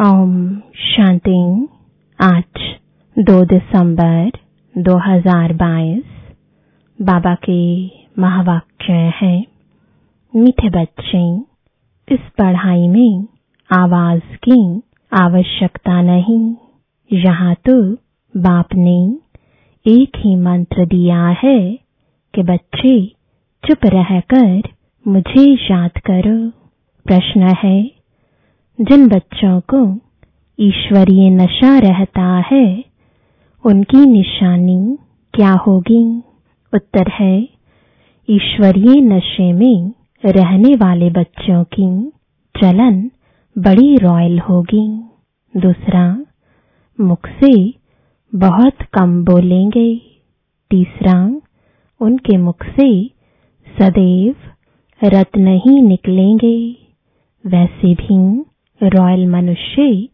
ओम शांति आज 2 दिसंबर 2022 बाबा के महावाक्य है। मीठे बच्चे, इस पढ़ाई में आवाज़ की आवश्यकता नहीं। यहाँ तो बाप ने एक ही मंत्र दिया है कि बच्चे, चुप रहकर मुझे याद करो। प्रश्न है जिन बच्चों को ईश्वरीय नशा रहता है, उनकी निशानी क्या होगी? उत्तर है, ईश्वरीय नशे में रहने वाले बच्चों की चलन बड़ी रॉयल होगी। दूसरा, मुख से बहुत कम बोलेंगे। तीसरा, उनके मुख से सदैव रत्न ही निकलेंगे। वैसे भी रॉयल मनुष्य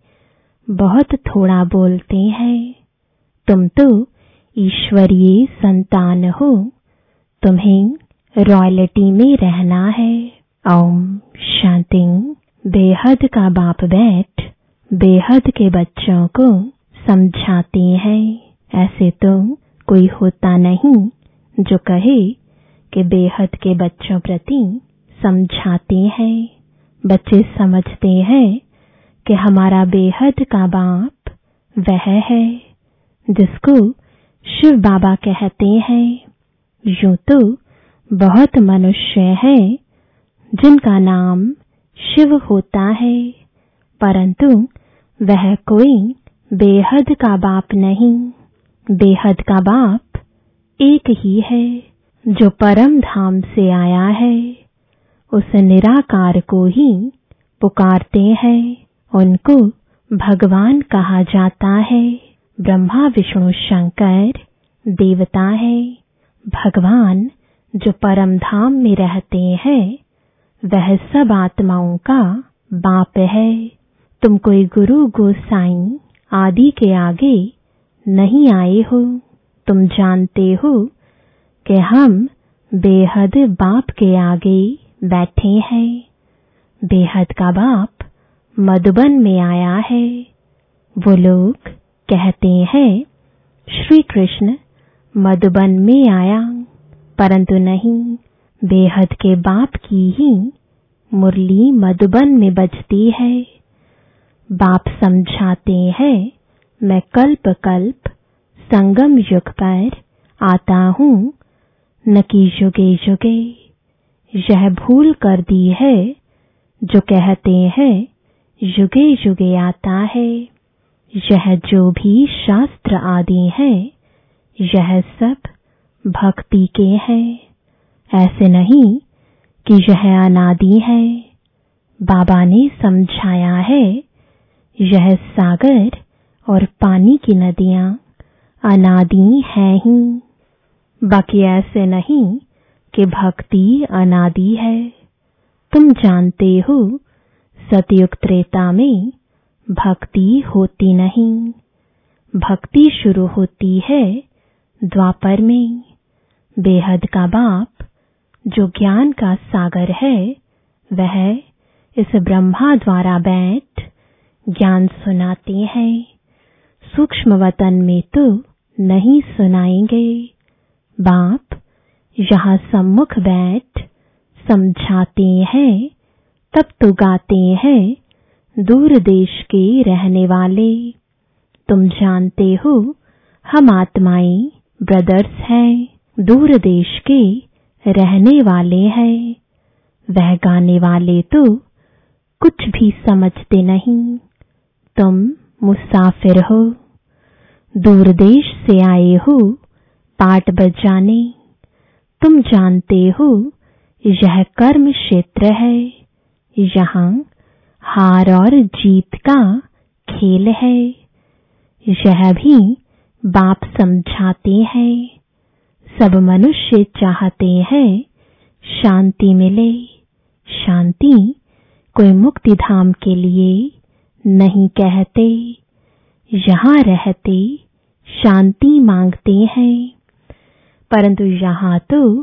बहुत थोड़ा बोलते हैं। तुम तो ईश्वरीय संतान हो। तुम्हें रॉयल्टी में रहना है। ओम शांति। बेहद का बाप बैठ, बेहद के बच्चों को समझाते हैं। ऐसे तो कोई होता नहीं जो कहे कि बेहद के बच्चों प्रति समझाते हैं। बच्चे समझते हैं कि हमारा बेहद का बाप वह है, जिसको शिव बाबा कहते हैं। यूँ तो बहुत मनुष्य हैं, जिनका नाम शिव होता है, परंतु वह कोई बेहद का बाप नहीं। बेहद का बाप एक ही है, जो परम धाम से आया है। उस निराकार को ही पुकारते हैं। उनको भगवान कहा जाता है। ब्रह्मा, विष्णु, शंकर, देवता है। भगवान जो परम धाम में रहते हैं, वह सब आत्माओं का बाप है। तुम कोई गुरु, गोसाई आदि के आगे नहीं आए हो। तुम जानते हो कि हम बेहद बाप के आगे बैठे हैं। बेहद का बाप मधुबन में आया है? वो लोग कहते हैं श्री कृष्ण मधुबन में आया, परंतु नहीं, बेहद के बाप की ही मुरली मधुबन में बजती है। बाप समझाते हैं, मैं कल्प कल्प संगम युग पर आता हूँ, न कि जुगे जुगे यह भूल कर दी है, जो कहते हैं, युगे युगे आता है। यह जो भी शास्त्र आदि है, यह सब भक्ति के हैं। ऐसे नहीं कि यह अनादि है। बाबा ने समझाया है, यह सागर और पानी की नदियाँ अनादि हैं ही। बाकी ऐसे नहीं कि भक्ति अनादि है। तुम जानते हो, सतयुग त्रेता में भक्ति होती नहीं। भक्ति शुरू होती है द्वापर में। बेहद का बाप, जो ज्ञान का सागर है, वह इस ब्रह्मा द्वारा बैठ ज्ञान सुनाते हैं। सूक्ष्म वतन में तो नहीं सुनाएँगे। बाप यहाँ सम्मुख बैठ, समझाते हैं, तब तो गाते हैं, दूर देश के रहने वाले। तुम जानते हो, हम आत्माएँ, ब्रदर्स हैं, दूर देश के रहने वाले हैं। वह गाने वाले तो कुछ भी समझते नहीं। तुम मुसाफिर हो, दूर देश से आए हो पाट बजाने। तुम जानते हो, यह कर्म क्षेत्र है। यहाँ हार और जीत का खेल है। यह भी बाप समझाते हैं। सब मनुष्य चाहते हैं शांति मिले। शांति कोई मुक्ति धाम के लिए नहीं कहते। यहाँ रहते, शांति मांगते हैं। परंतु यहाँ तो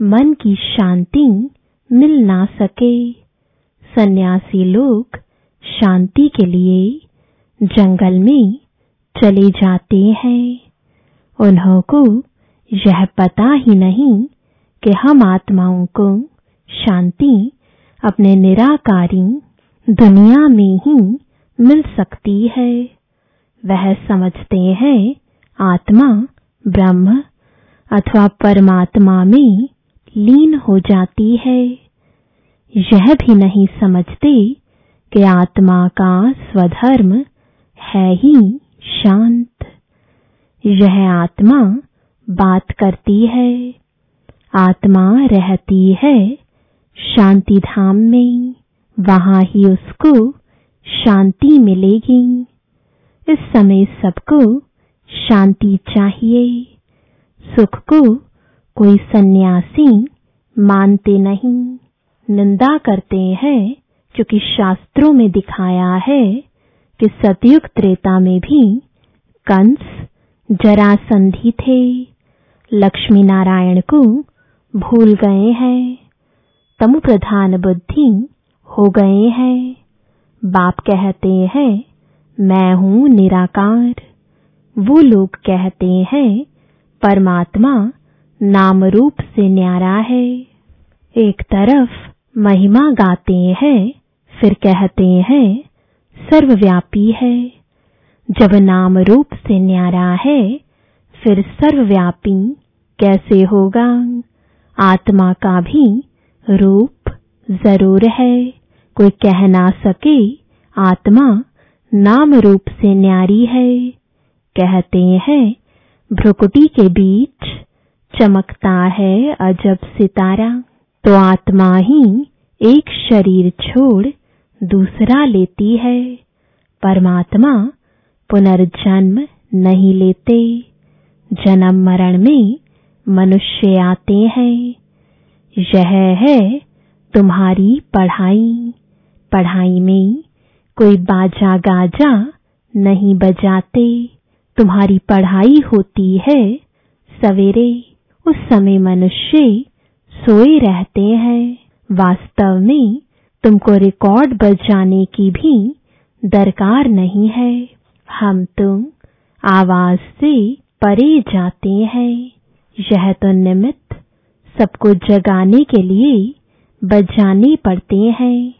मन की शांति मिल ना सके। सन्यासी लोग शांति के लिए जंगल में चले जाते हैं। उन्हों को यह पता ही नहीं कि हम आत्माओं को शांति अपने निराकारी दुनिया में ही मिल सकती है। वह समझते हैं आत्मा ब्रह्म अथवा परमात्मा में लीन हो जाती है। यह भी नहीं समझते कि आत्मा का स्वधर्म है ही शांत। यह आत्मा बात करती है। आत्मा रहती है शांति धाम में। वहाँ ही उसको शांति मिलेगी। इस समय सबको शांति चाहिए। सुख को कोई सन्यासी मानते नहीं। निंदा करते हैं क्योंकि शास्त्रों में दिखाया है कि सतयुग त्रेता में भी कंस जरासंधि थे। लक्ष्मी नारायण को भूल गए हैं, तमु प्रधान बुद्धि हो गए हैं। बाप कहते हैं, मैं हूँ निराकार। वो लोग कहते हैं परमात्मा नाम रूप से न्यारा है। एक तरफ़ महिमा गाते हैं, फिर कहते हैं, सर्वव्यापी है। जब नाम रूप से न्यारा है, फिर सर्वव्यापी कैसे होगा? आत्मा का भी रूप ज़रूर है। कोई कह ना सके, आत्मा नाम रूप से न्यारी है। कहते हैं भ्रुकुटी के बीच चमकता है अजब सितारा तो आत्मा ही एक शरीर छोड़ दूसरा लेती है। परमात्मा पुनर्जन्म नहीं लेते। जन्म मरण में मनुष्य आते हैं। यह है तुम्हारी पढ़ाई। पढ़ाई में कोई बाजा गाजा नहीं बजाते। तुम्हारी पढ़ाई होती है। सवेरे उस समय मनुष्य सोए रहते हैं। वास्तव में तुमको रिकॉर्ड बजाने की भी दरकार नहीं है। हम तुम आवाज़ से परे जाते हैं। यह तो निमित्त सबको जगाने के लिए बजाने पड़ते हैं।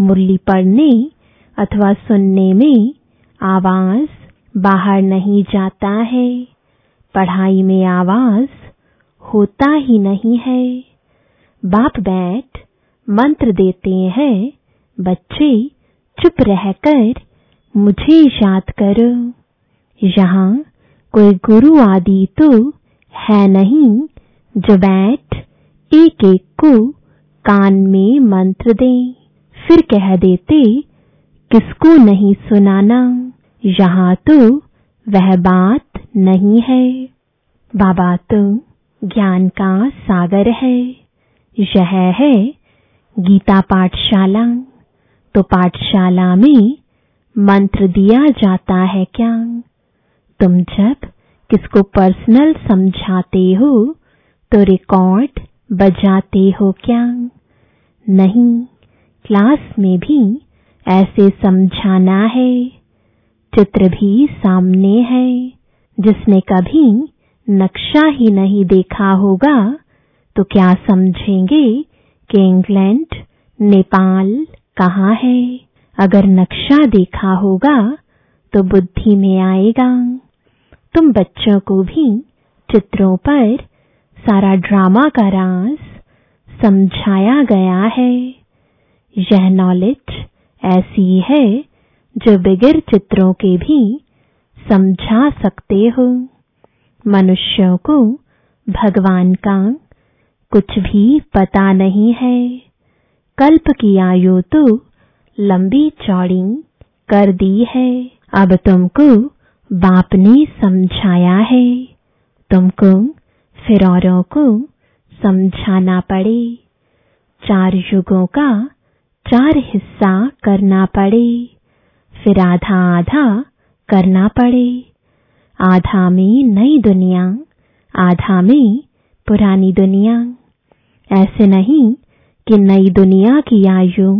मुरली पढ़ने अथवा सुनने में आवाज़ बाहर नहीं जाता है। पढ़ाई में आवाज़ होता ही नहीं है। बाप बैठ मंत्र देते हैं, बच्चे चुप रहकर मुझे याद करो। यहाँ कोई गुरु आदि तो है नहीं, जो बैठ एक एक को कान में मंत्र दे। फिर कह देते, किसको नहीं सुनाना। यहाँ तो वह बात नहीं है। बाबा तो ज्ञान का सागर है। यह है गीता पाठशाला। तो पाठशाला में मंत्र दिया जाता है क्या? तुम जब किसको पर्सनल समझाते हो तो रिकॉर्ड बजाते हो क्या? नहीं क्लास में भी ऐसे समझाना है। चित्र भी सामने है। जिसने कभी नक्शा ही नहीं देखा होगा तो क्या समझेंगे कि इंग्लैंड, नेपाल कहाँ है? अगर नक्शा देखा होगा तो बुद्धि में आएगा। तुम बच्चों को भी चित्रों पर सारा ड्रामा का राज समझाया गया है। यह नॉलेज ऐसी है जो बिगर चित्रों के भी समझा सकते हो। मनुष्यों को भगवान का कुछ भी पता नहीं है। कल्प की आयु तो लंबी चौड़ी कर दी है। अब तुमको बाप ने समझाया है। तुमको फिर औरों को समझाना पड़े। चार युगों का चार हिस्सा करना पड़े। फिर आधा आधा करना पड़े। आधा में नई दुनिया, आधा में पुरानी दुनिया। ऐसे नहीं कि नई दुनिया की आयु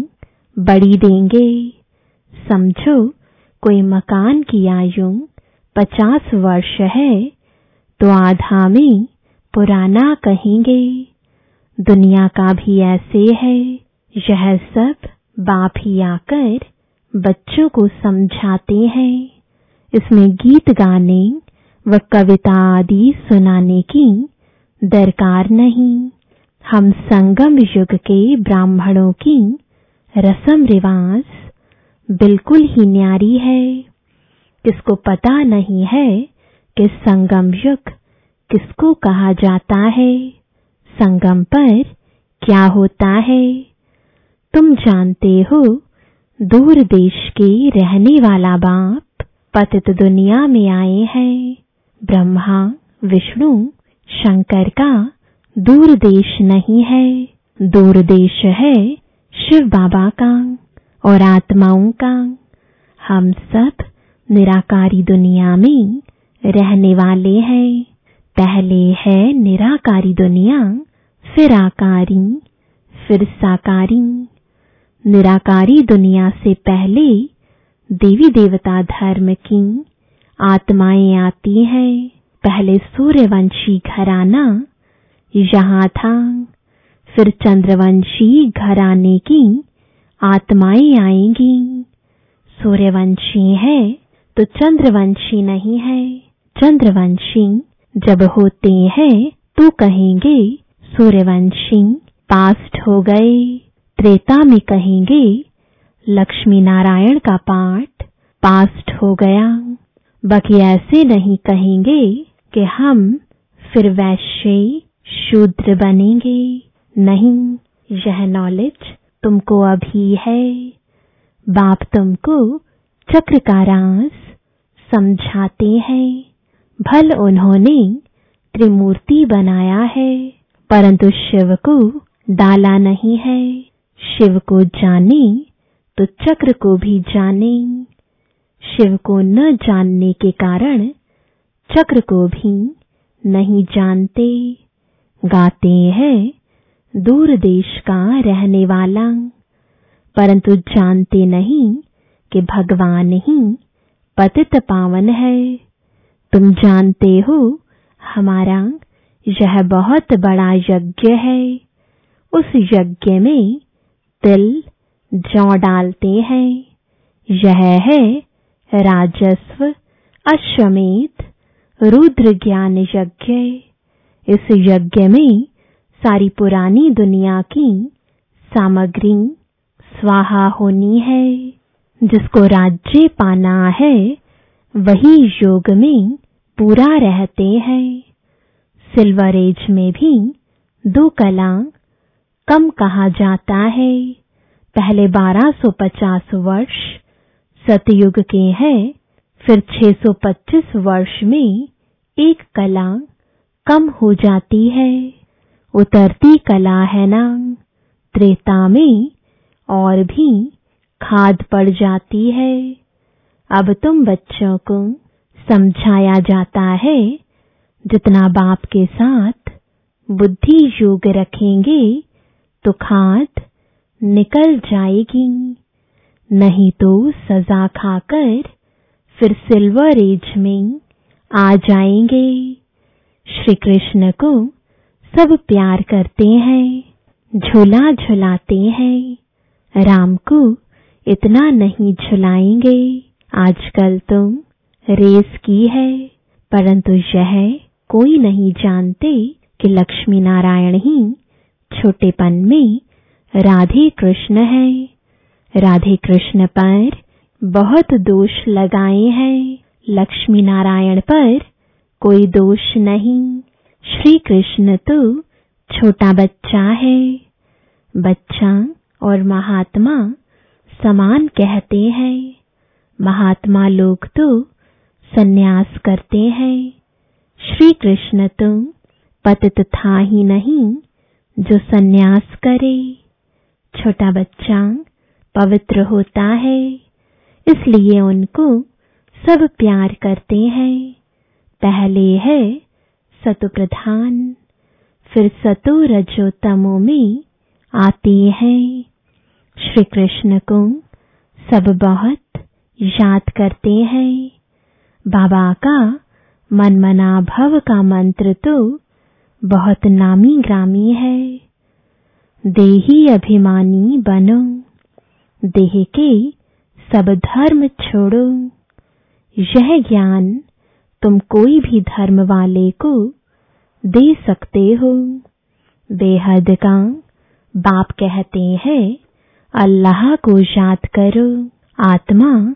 बड़ी देंगे। समझो, कोई मकान की आयु पचास वर्ष है तो आधा में पुराना कहेंगे। दुनिया का भी ऐसे है, यह सब बाप ही आकर बच्चों को समझाते हैं। इसमें गीत गाने व कविता आदि सुनाने की दरकार नहीं। हम संगम युग के ब्राह्मणों की रसम रिवाज बिल्कुल ही न्यारी है। किसको पता नहीं है कि संगम युग किसको कहा जाता है। संगम पर क्या होता है? तुम जानते हो दूर देश के रहने वाला बाप पतित दुनिया में आए हैं। ब्रह्मा, विष्णु, शंकर का दूर देश नहीं है। दूर देश है शिव बाबा का और आत्माओं का। हम सब निराकारी दुनिया में रहने वाले हैं। पहले है निराकारी दुनिया, फिर आकारी, फिर साकारी। निराकारी दुनिया से पहले देवी देवता धर्म की आत्माएँ आती हैं। पहले सूर्यवंशी घराना यहाँ था। फिर चंद्रवंशी घराने की आत्माएँ आएँगी। सूर्यवंशी है तो चंद्रवंशी नहीं है। चंद्रवंशी जब होते हैं तो कहेंगे, सूर्यवंशी पास्ट हो गए। त्रेता में कहेंगे, लक्ष्मी नारायण का पाठ पास्ट हो गया। बाकी ऐसे नहीं कहेंगे कि हम फिर वैश्य शूद्र बनेंगे। नहीं, यह नॉलेज तुमको अभी है। बाप तुमको चक्र का राज समझाते हैं। भल उन्होंने त्रिमूर्ति बनाया है, परंतु शिव को डाला नहीं है। शिव को जाने तो चक्र को भी जाने। शिव को न जानने के कारण चक्र को भी नहीं जानते। गाते हैं, दूर देश का रहने वाला। परंतु जानते नहीं कि भगवान ही पतित पावन है। तुम जानते हो, हमारा यह बहुत बड़ा यज्ञ है। उस यज्ञ में तिल जौ डालते हैं। यह है राजस्व, अश्वमेध रुद्र ज्ञान यज्ञ इस यज्ञ में सारी पुरानी दुनिया की सामग्री स्वाहा होनी है। जिसको राज्य पाना है, वही योग में पूरा रहते हैं। सिल्वर एज में भी दो कला कम कहा जाता है। पहले 1250 वर्ष सतयुग के हैं, फिर 625 वर्ष में एक कला कम हो जाती है। उतरती कला है ना, त्रेता में और भी खाद पड़ जाती है। अब तुम बच्चों को समझाया जाता है, जितना बाप के साथ बुद्धि योग रखेंगे तो खाद निकल जाएगी, नहीं तो सजा खाकर फिर सिल्वर एज में आ जाएँगे। श्री कृष्ण को सब प्यार करते हैं, झूला झुलाते हैं। राम को इतना नहीं झुलाएँगे, आजकल तुम रेस की है, परंतु यह कोई नहीं जानते कि लक्ष्मी नारायण ही छोटेपन में राधे कृष्ण है। राधे कृष्ण पर बहुत दोष लगाए हैं। लक्ष्मी नारायण पर कोई दोष नहीं। श्री कृष्ण तो छोटा बच्चा है। बच्चा और महात्मा समान कहते हैं। महात्मा लोग तो सन्यास करते हैं। श्री कृष्ण तो पतित था ही नहीं। जो सन्यास करे, छोटा बच्चा पवित्र होता है, इसलिए उनको सब प्यार करते हैं। पहले है सतु प्रधान फिर सतो रजो तमो में आते हैं। श्री कृष्ण को सब बहुत याद करते हैं। बाबा का मनमना भव का मंत्र तो बहुत नामी ग्रामी है। देही अभिमानी बनो। देह के सब धर्म छोड़ो। यह ज्ञान तुम कोई भी धर्म वाले को दे सकते हो। बेहद का बाप कहते हैं, अल्लाह को याद करो। आत्मा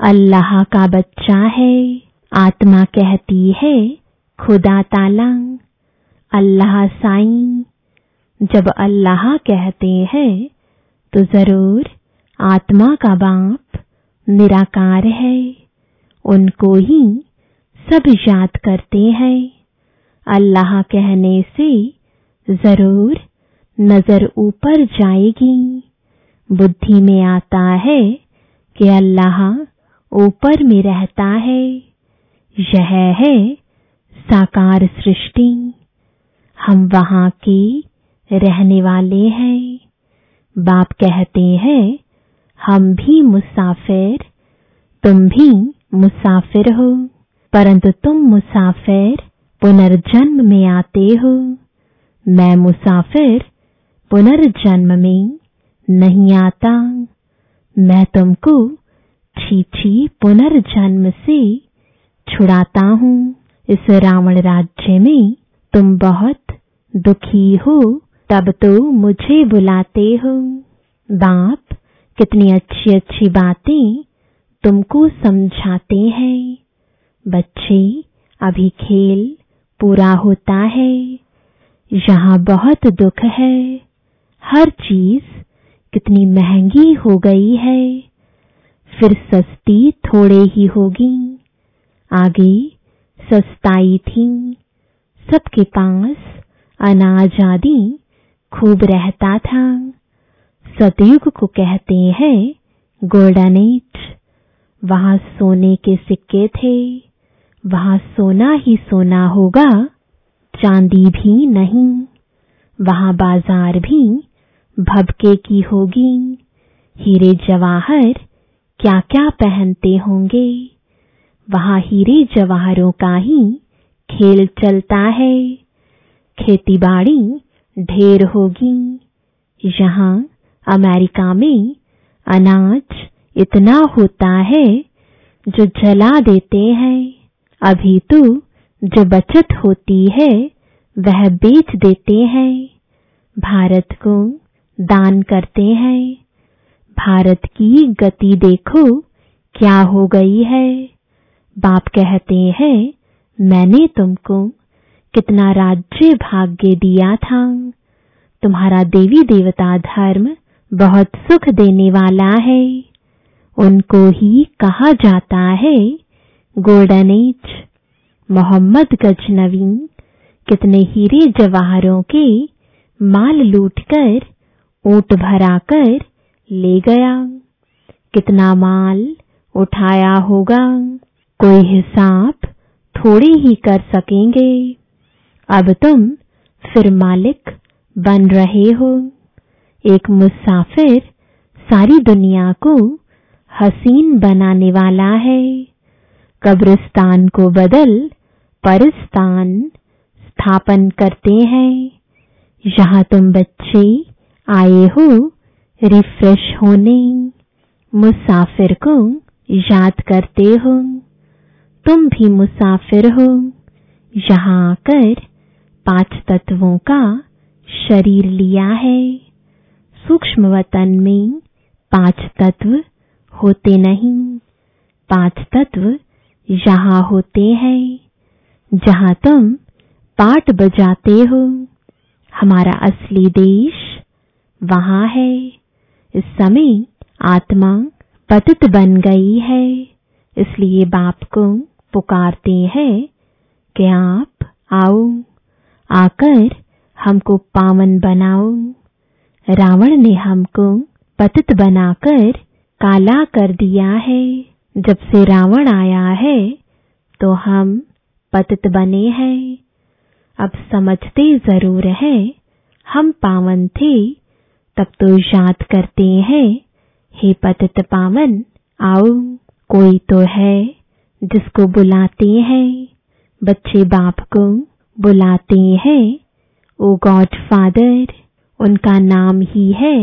अल्लाह का बच्चा है। आत्मा कहती है, खुदा ताला। अल्लाह साईं। जब अल्लाह कहते हैं तो ज़रूर आत्मा का बाप निराकार है। उनको ही सब याद करते हैं। अल्लाह कहने से ज़रूर नज़र ऊपर जाएगी। बुद्धि में आता है कि अल्लाह ऊपर में रहता है। यह है साकार सृष्टि। हम वहाँ के रहने वाले हैं। बाप कहते हैं, हम भी मुसाफिर, तुम भी मुसाफिर हो। परंतु तुम मुसाफिर पुनर्जन्म में आते हो। मैं मुसाफिर पुनर्जन्म में नहीं आता। मैं तुमको छी पुनर्जन्म से छुड़ाता हूँ। इस रावण राज्य में तुम बहुत दुखी हो, तब तो मुझे बुलाते हो। बाप, कितनी अच्छी अच्छी बातें तुमको समझाते हैं। बच्चे, अभी खेल पूरा होता है। यहाँ बहुत दुख है। हर चीज़ कितनी महँगी हो गई है। फिर सस्ती थोड़े ही होगी। आगे सस्ताई थी। सबके पास अनाज आदि खूब रहता था। सतयुग को कहते हैं गोल्डन एज वहाँ सोने के सिक्के थे। वहाँ सोना ही सोना होगा, चांदी भी नहीं। वहाँ बाज़ार भी भबके की होगी। हीरे जवाहर क्या क्या पहनते होंगे। वहाँ हीरे जवाहरों का ही खेल चलता है। खेतीबाड़ी ढेर होगी। यहाँ अमेरिका में अनाज इतना होता है जो जला देते हैं। अभी तो जो बचत होती है, वह बेच देते हैं। भारत को दान करते हैं। भारत की गति देखो, क्या हो गई है। बाप कहते हैं, मैंने तुमको कितना राज्य भाग्य दिया था। तुम्हारा देवी देवता धर्म बहुत सुख देने वाला है। उनको ही कहा जाता है गोल्डन एज मोहम्मद गजनवी कितने हीरे जवाहरों के माल लूटकर, ऊँट भराकर ले गया। कितना माल उठाया होगा, कोई हिसाब थोड़ी ही कर सकेंगे। अब तुम फिर मालिक बन रहे हो। एक मुसाफिर सारी दुनिया को हसीन बनाने वाला है। कब्रिस्तान को बदल परिस्तान स्थापन करते हैं। यहाँ तुम बच्चे आए हो रिफ्रेश होने। मुसाफिर को याद करते हो। तुम भी मुसाफिर हो। यहाँ आकर पाँच तत्वों का शरीर लिया है। सूक्ष्म वतन में पाँच तत्व होते नहीं। पाँच तत्व यहाँ होते हैं। जहाँ तुम पाठ बजाते हो, हमारा असली देश वहाँ है। इस समय आत्मा पतित बन गई है, इसलिए बाप को पुकारते हैं कि आप आओ। आकर हमको पावन बनाओ रावण ने हमको पतित बनाकर काला कर दिया है। जब से रावण आया है तो हम पतित बने हैं। अब समझते ज़रूर है, हम पावन थे, तब तो याद करते हैं, हे पतित पावन, आओ, कोई तो है जिसको बुलाते हैं, बच्चे बाप को। बुलाते हैं। ओ गॉड फादर, उनका नाम ही है।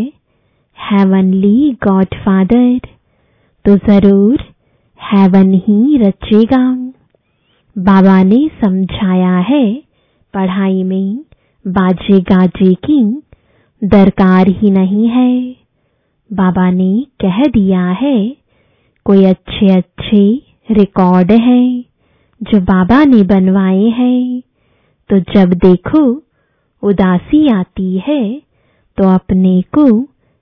हेवनली गॉड फादर तो ज़रूर हेवन ही रचेगा। बाबा ने समझाया है, पढ़ाई में बाजे गाजे की दरकार ही नहीं है। बाबा ने कह दिया है, कोई अच्छे अच्छे रिकॉर्ड हैं जो बाबा ने बनवाए हैं। तो जब देखो, उदासी आती है तो अपने को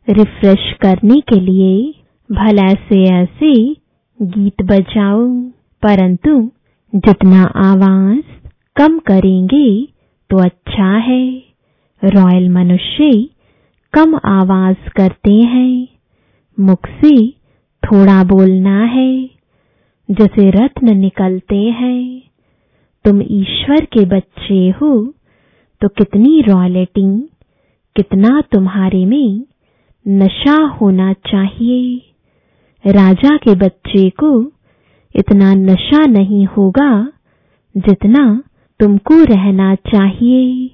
रिफ्रेश करने के लिए भला से ऐसे गीत बजाओ। परंतु जितना आवाज़ कम करेंगे तो अच्छा है। रॉयल मनुष्य कम आवाज़ करते हैं। मुख से थोड़ा बोलना है, जैसे रत्न निकलते हैं। तुम ईश्वर के बच्चे हो तो कितनी रॉयल्टी, कितना तुम्हारे में नशा होना चाहिए। राजा के बच्चे को इतना नशा नहीं होगा जितना तुमको रहना चाहिए।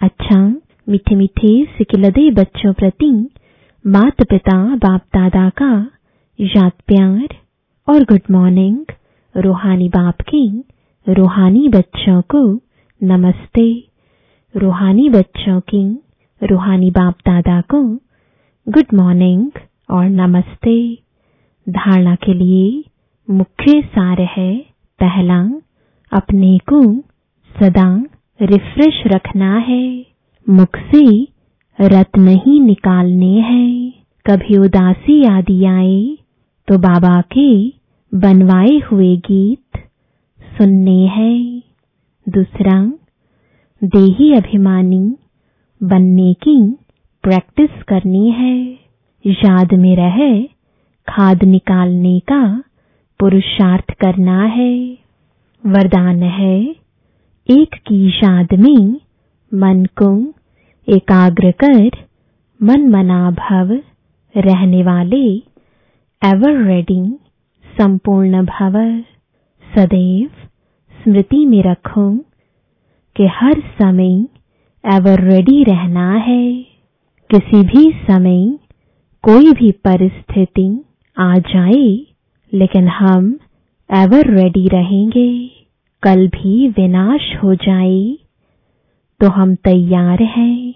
अच्छा मीठे मीठे सिकिलदे बच्चों प्रति मात पिता बाप दादा का याद प्यार और गुड मॉर्निंग, रूहानी बाप की रूहानी बच्चों को नमस्ते। रूहानी बच्चों की, रूहानी बाप दादा को गुड मॉर्निंग और नमस्ते। धारणा के लिए मुख्य सार है, पहला, अपने को सदा रिफ्रेश रखना है। मुख से रत नहीं निकालने हैं। कभी उदासी आदि आए तो बाबा के बनवाए हुए गीत सुनने हैं। दूसरा, देही अभिमानी बनने की प्रैक्टिस करनी है। याद में रहे, खाद निकालने का पुरुषार्थ करना है। वरदान है, एक की याद में मन को एकाग्र कर मन मना भव रहने वाले एवर रेडी संपूर्ण भव। सदैव स्मृति में रखो कि हर समय एवर रेडी रहना है। किसी भी समय कोई भी परिस्थिति आ जाए, लेकिन हम एवर रेडी रहेंगे। कल भी विनाश हो जाए तो हम तैयार हैं।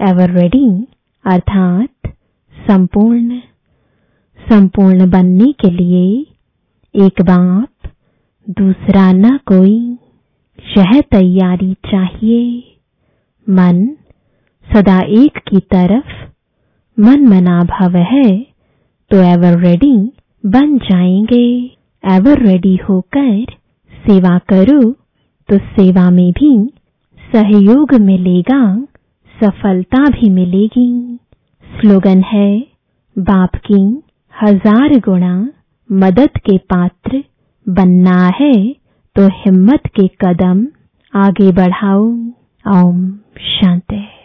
एवर रेडी अर्थात संपूर्ण। संपूर्ण बनने के लिए एक बाप दूसरा न कोई यह तैयारी चाहिए। मन सदा एक की तरफ़ मन मना भव है तो एवर रेडी बन जाएँगे। एवर रेडी होकर सेवा करो तो सेवा में भी सहयोग मिलेगा, सफलता भी मिलेगी। स्लोगन है, बाप की हज़ार गुणा मदद के पात्र बनना है तो हिम्मत के कदम आगे बढ़ाओ। ओम शांति।